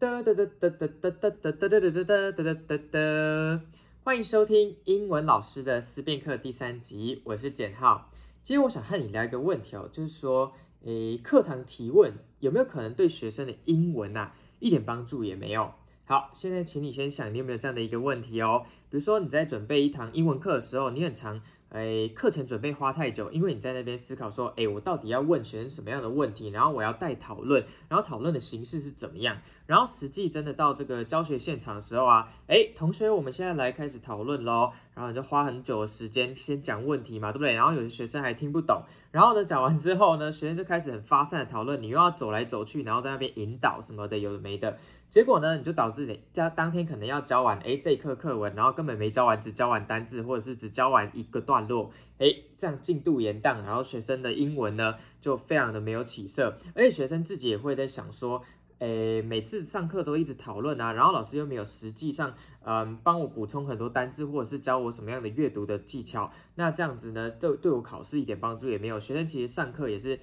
哒哒哒哒哒哒哒哒哒哒哒哒哒哒哒，欢迎收听英文老师的思辨课第三集，我是简浩。今天我想和你聊一个问题哦，就是说，诶，课堂提问有没有可能对学生的英文啊一点帮助也没有？好，现在请你先想，你有没有这样的一个问题哦？比如说你在准备一堂英文课的时候，你很常。哎，课程准备花太久，因为你在那边思考说，哎，我到底要问学生什么样的问题，然后我要带讨论，然后讨论的形式是怎么样，然后实际真的到这个教学现场的时候啊，哎，同学，我们现在来开始讨论喽，然后你就花很久的时间先讲问题嘛，对不对？然后有些学生还听不懂，然后呢，讲完之后呢，学生就开始很发散的讨论，你又要走来走去，然后在那边引导什么的，有的没的，结果呢，你就导致你家当天可能要教完，哎，这一课课文，然后根本没教完，只教完单字，或者是只教完一个段落。哎，这样进度延宕，然后学生的英文呢就非常的没有起色，而且学生自己也会在想说，哎，每次上课都一直讨论啊，然后老师又没有实际上，嗯，帮我补充很多单字，或者是教我什么样的阅读的技巧，那这样子呢，对对我考试一点帮助也没有。学生其实上课也是，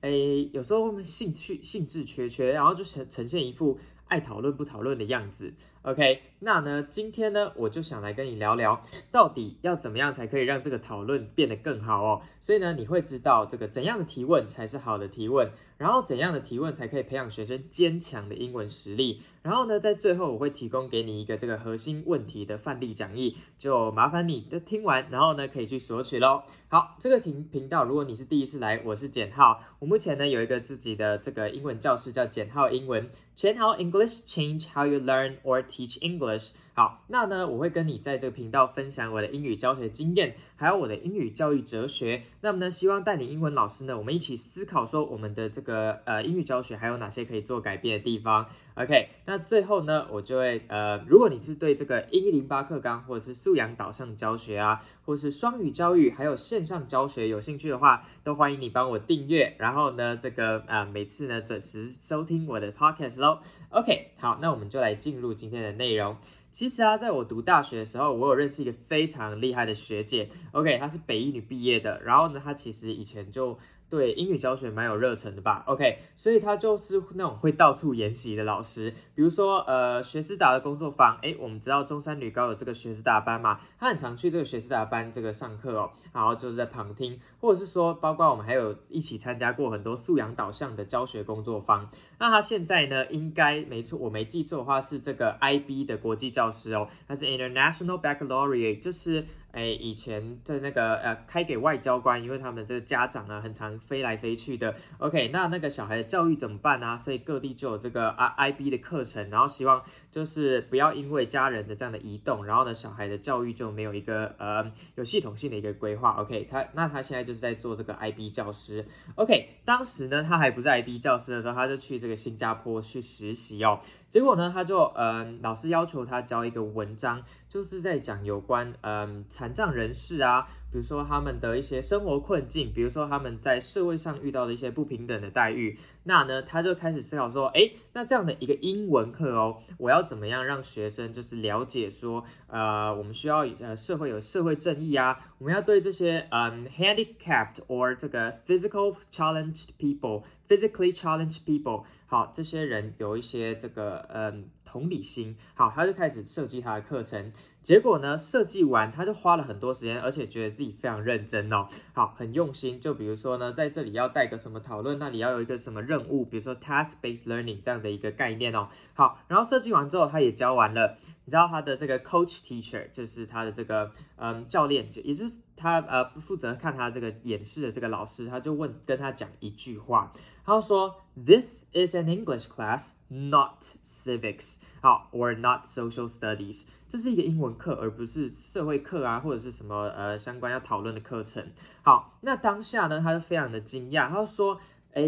哎，有时候兴趣兴致缺缺，然后就呈呈现一副爱讨论不讨论的样子。OK，那呢，今天呢，我就想来跟你聊聊，到底要怎么样才可以让这个讨论变得更好哦。所以呢，你会知道这个怎样的提问才是好的提问，然后怎样的提问才可以培养学生坚强的英文实力。然后呢，在最后我会提供给你一个这个核心问题的范例讲义，就麻烦你的听完，然后呢可以去索取喽。好，这个频频道，如果你是第一次来，我是简浩，我目前呢有一个自己的这个英文教室，叫简浩英文，简浩 English Change How You Learn or Teach English。好，那呢，我会跟你在这个频道分享我的英语教学经验，还有我的英语教育哲学。那么呢，希望带领英文老师呢，我们一起思考说，我们的这个呃英语教学还有哪些可以做改变的地方。OK，那最后呢，我就会呃，如果你是对这个英一零八课纲或者是素养导向教学啊，或是双语教育，还有线上教学有兴趣的话，都欢迎你帮我订阅，然后呢，这个啊、每次呢准时收听我的 Podcast 喽。OK，好，那我们就来进入今天的内容。其实啊，在我读大学的时候，我有认识一个非常厉害的学姐。OK，她是北一女毕业的。然后呢，她其实以前就对英语教学蛮有热忱的吧？OK，所以他就是那种会到处研习的老师。比如说，呃，学思达的工作坊，诶，我们知道中山女高有这个学思达班嘛，她很常去这个学思达班这个上课哦，然后就是在旁听，或者是说，包括我们还有一起参加过很多素养导向的教学工作坊。那她现在呢，应该没错，我没记错的话是这个 IB 的国际教师哦，她是 International Baccalaureate，就是。哎，以前在那个呃，开给外交官，因为他们这个家长啊，很常飞来飞去的。OK，那那个小孩的教育怎么办啊？所以各地就有这个 IB 的课程，然后希望就是不要因为家人的这样的移动，然后呢，小孩的教育就没有一个呃有系统性的一个规划。OK，他那他现在就是在做这个 IB 教师。OK，当时呢，他还不在 IB 教师的时候，他就去这个新加坡去实习哦。结果呢，他就嗯，老师要求他交一个文章，就是在讲有关嗯残障人士啊，比如说他们的一些生活困境，比如说他们在社会上遇到的一些不平等的待遇。那呢，他就开始思考说，诶，那这样的一个英文课哦，我要怎么样让学生就是了解说，呃，我们需要呃社会有社会正义啊，我们要对这些嗯 handicapped or 这个 physical challenged people Physically challenged people。好，这些人有一些这个嗯同理心，好，他就开始设计他的课程。结果呢，设计完他就花了很多时间，而且觉得自己非常认真哦，好，很用心。就比如说呢，在这里要带个什么讨论，那里要有一个什么任务，比如说 task-based learning 这样的一个概念哦。好，然后设计完之后，他也教完了。你知道他的这个 coach teacher 就是他的这个嗯教练，就也就是他呃负责看他这个演示的这个老师，他就问跟他讲一句话。他说：“This is an English class, not civics，好，or not social studies。这是一个英文课，而不是社会课啊，或者是什么呃相关要讨论的课程。好，那当下呢，他就非常的惊讶，他就说：哎，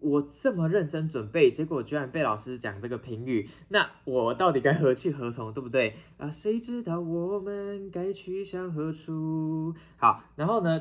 我这么认真准备，结果居然被老师讲这个评语，那我到底该何去何从，对不对？啊，谁知道我们该去向何处？好，然后呢？”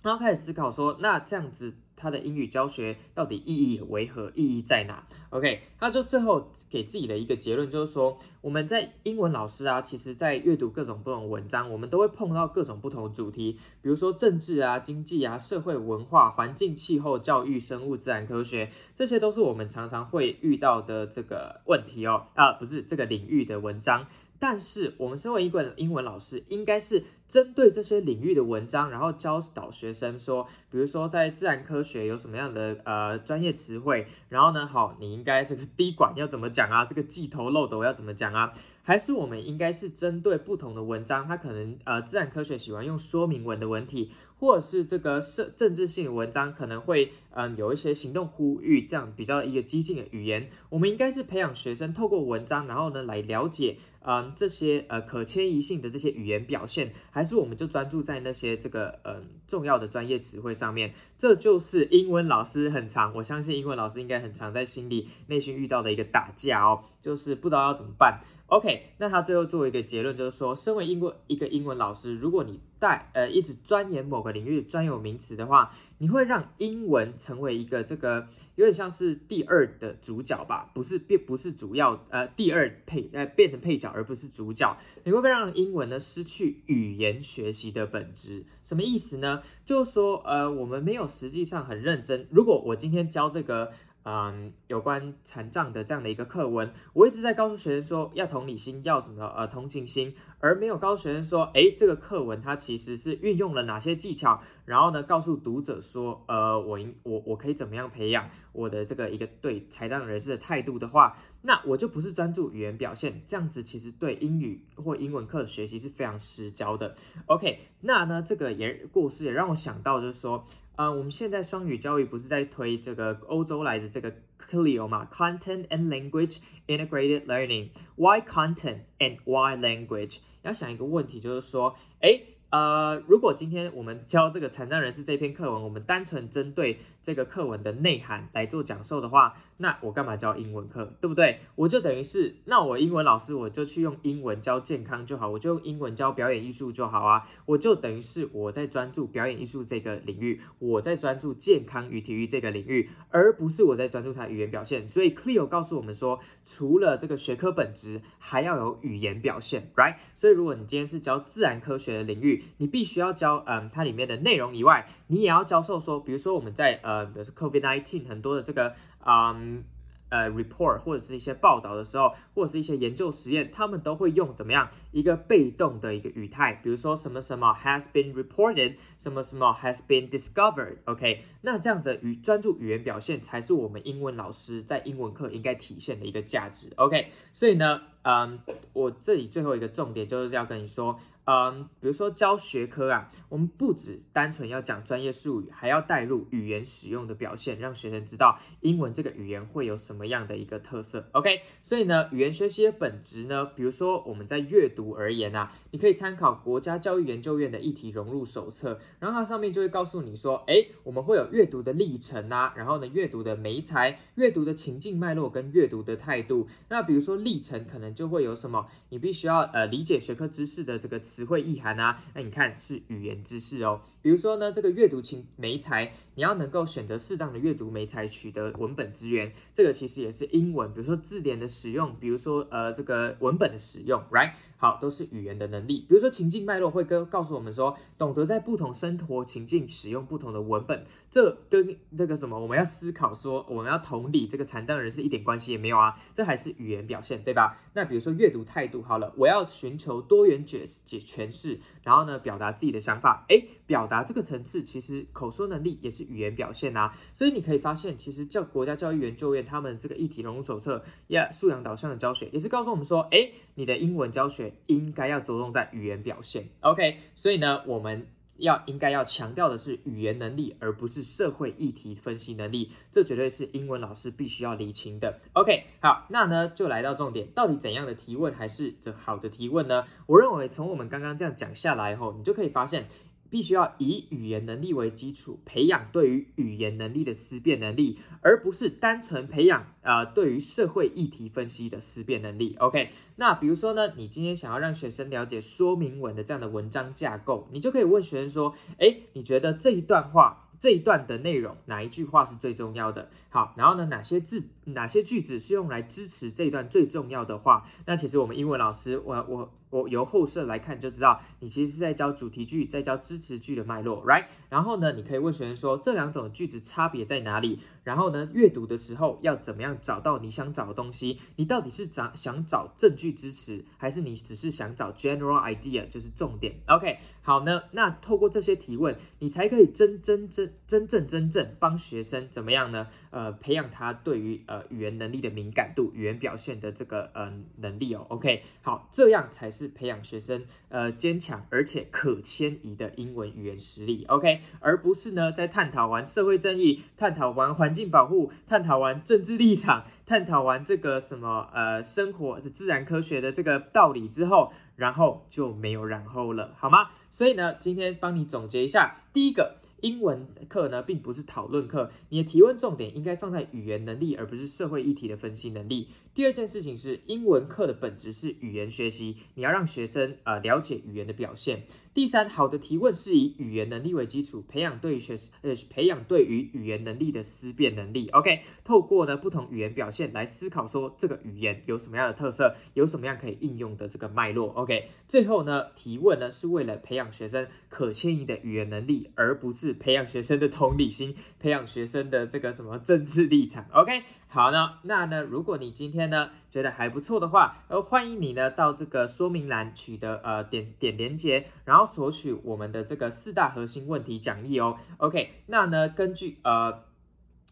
然后开始思考说，那这样子。他的英语教学到底意义为何？意义在哪？OK，他就最后给自己的一个结论，就是说我们在英文老师啊，其实在阅读各种不同文章，我们都会碰到各种不同的主题，比如说政治啊、经济啊、社会文化、环境、气候、教育、生物、自然科学，这些都是我们常常会遇到的这个问题哦。啊，不是这个领域的文章。但是我们身为一个英文老师，应该是针对这些领域的文章，然后教导学生说，比如说在自然科学有什么样的呃专业词汇，然后呢，好，你应该这个滴管要怎么讲啊？这个记头漏斗要怎么讲啊？还是我们应该是针对不同的文章，它可能呃自然科学喜欢用说明文的文体，或者是这个社政治性的文章可能会嗯、有一些行动呼吁这样比较一个激进的语言，我们应该是培养学生透过文章，然后呢来了解。嗯，这些呃可迁移性的这些语言表现，还是我们就专注在那些这个嗯重要的专业词汇上面，这就是英文老师很常，我相信英文老师应该很常在心里内心遇到的一个打架哦，就是不知道要怎么办。OK，那他最后做一个结论，就是说，身为英国一个英文老师，如果你带呃一直钻研某个领域专有名词的话，你会让英文成为一个这个有点像是第二的主角吧，不是变不是主要呃第二配呃变成配角而不是主角，你会不会让英文呢失去语言学习的本质？什么意思呢？就是说呃我们没有实际上很认真，如果我今天教这个。嗯，有关残障的这样的一个课文，我一直在告诉学生说要同理心，要什么呃同情心，而没有告诉学生说，诶，这个课文它其实是运用了哪些技巧，然后呢，告诉读者说，呃，我应我我可以怎么样培养我的这个一个对残障人士的态度的话，那我就不是专注语言表现，这样子其实对英语或英文课的学习是非常失焦的。OK，那呢，这个也故事也让我想到就是说。啊、我们现在双语教育不是在推这个欧洲来的这个 CLIO 嘛？Content and Language Integrated Learning。Why content and why language？要想一个问题，就是说，哎呃，如果今天我们教这个残障人士这篇课文，我们单纯针对这个课文的内涵来做讲授的话，那我干嘛教英文课，对不对？我就等于是，那我英文老师我就去用英文教健康就好，我就用英文教表演艺术就好啊，我就等于是我在专注表演艺术这个领域，我在专注健康与体育这个领域，而不是我在专注它语言表现。所以 CLIO 告诉我们说，除了这个学科本质，还要有语言表现，right？所以如果你今天是教自然科学的领域，你必须要教嗯它里面的内容以外，你也要教授说，比如说我们在呃，比如说 COVID-19 很多的这个嗯呃 report 或者是一些报道的时候，或者是一些研究实验，他们都会用怎么样一个被动的一个语态，比如说什么什么 has been reported，什么什么 has been discovered，OK，那这样的语专注语言表现才是我们英文老师在英文课应该体现的一个价值，OK，所以呢，嗯，我这里最后一个重点就是要跟你说。嗯，比如说教学科啊，我们不只单纯要讲专业术语，还要带入语言使用的表现，让学生知道英文这个语言会有什么样的一个特色。OK，所以呢，语言学习的本质呢，比如说我们在阅读而言啊，你可以参考国家教育研究院的议题融入手册，然后它上面就会告诉你说，诶，我们会有阅读的历程啊，然后呢，阅读的媒材、阅读的情境脉络跟阅读的态度。那比如说历程可能就会有什么，你必须要呃理解学科知识的这个词。词汇意涵啊，那你看是语言知识哦。比如说呢，这个阅读情媒材，你要能够选择适当的阅读媒材，取得文本资源，这个其实也是英文。比如说字典的使用，比如说呃这个文本的使用，right？好，都是语言的能力。比如说情境脉络会跟告诉我们说，懂得在不同生活情境使用不同的文本，这跟这个什么，我们要思考说，我们要同理这个残障人士一点关系也没有啊，这还是语言表现，对吧？那比如说阅读态度，好了，我要寻求多元解解。诠释，然后呢，表达自己的想法，诶，表达这个层次，其实口说能力也是语言表现啊。所以你可以发现，其实教国家教育研究院他们这个一体融入手册呀，素养导向的教学，也是告诉我们说，诶，你的英文教学应该要着重在语言表现。OK，所以呢，我们。要应该要强调的是语言能力，而不是社会议题分析能力，这绝对是英文老师必须要厘清的。OK，好，那呢就来到重点，到底怎样的提问还是这好的提问呢？我认为从我们刚刚这样讲下来后，你就可以发现。必须要以语言能力为基础，培养对于语言能力的思辨能力，而不是单纯培养呃对于社会议题分析的思辨能力。OK，那比如说呢，你今天想要让学生了解说明文的这样的文章架构，你就可以问学生说：诶，你觉得这一段话？这一段的内容哪一句话是最重要的？好，然后呢，哪些字、哪些句子是用来支持这一段最重要的话？那其实我们英文老师，我我。我由后设来看就知道，你其实是在教主题句，在教支持句的脉络，right？然后呢，你可以问学生说，这两种句子差别在哪里？然后呢，阅读的时候要怎么样找到你想找的东西？你到底是找想找证据支持，还是你只是想找 general idea，就是重点？OK，好呢，那透过这些提问，你才可以真真真真正真正帮学生怎么样呢？呃，培养他对于呃语言能力的敏感度，语言表现的这个呃能力哦。OK，好，这样才是。是培养学生呃坚强而且可迁移的英文语言实力，OK，而不是呢在探讨完社会正义、探讨完环境保护、探讨完政治立场、探讨完这个什么呃生活的自然科学的这个道理之后，然后就没有然后了，好吗？所以呢，今天帮你总结一下，第一个。英文课呢，并不是讨论课，你的提问重点应该放在语言能力，而不是社会议题的分析能力。第二件事情是，英文课的本质是语言学习，你要让学生呃了解语言的表现。第三，好的提问是以语言能力为基础，培养对于学呃培养对于语言能力的思辨能力。OK，透过呢不同语言表现来思考，说这个语言有什么样的特色，有什么样可以应用的这个脉络。OK，最后呢提问呢是为了培养学生可迁移的语言能力，而不是培养学生的同理心，培养学生的这个什么政治立场。OK。好呢，那呢，如果你今天呢觉得还不错的话，呃，欢迎你呢到这个说明栏取得呃点点连接，然后索取我们的这个四大核心问题讲义哦。OK，那呢根据呃。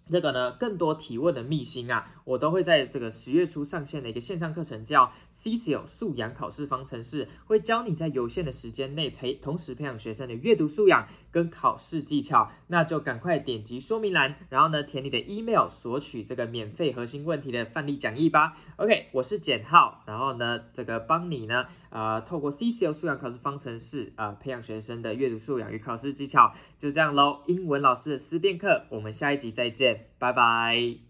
这个呢，更多提问的秘辛啊，我都会在这个十月初上线的一个线上课程，叫 CCL 素养考试方程式，会教你在有限的时间内培，同时培养学生的阅读素养跟考试技巧。那就赶快点击说明栏，然后呢，填你的 email 索取这个免费核心问题的范例讲义吧。OK，我是简浩，然后呢，这个帮你呢，啊，透过 CCL 素养考试方程式，啊，培养学生的阅读素养与考试技巧，就这样喽。英文老师的思辨课，我们下一集再见。拜拜。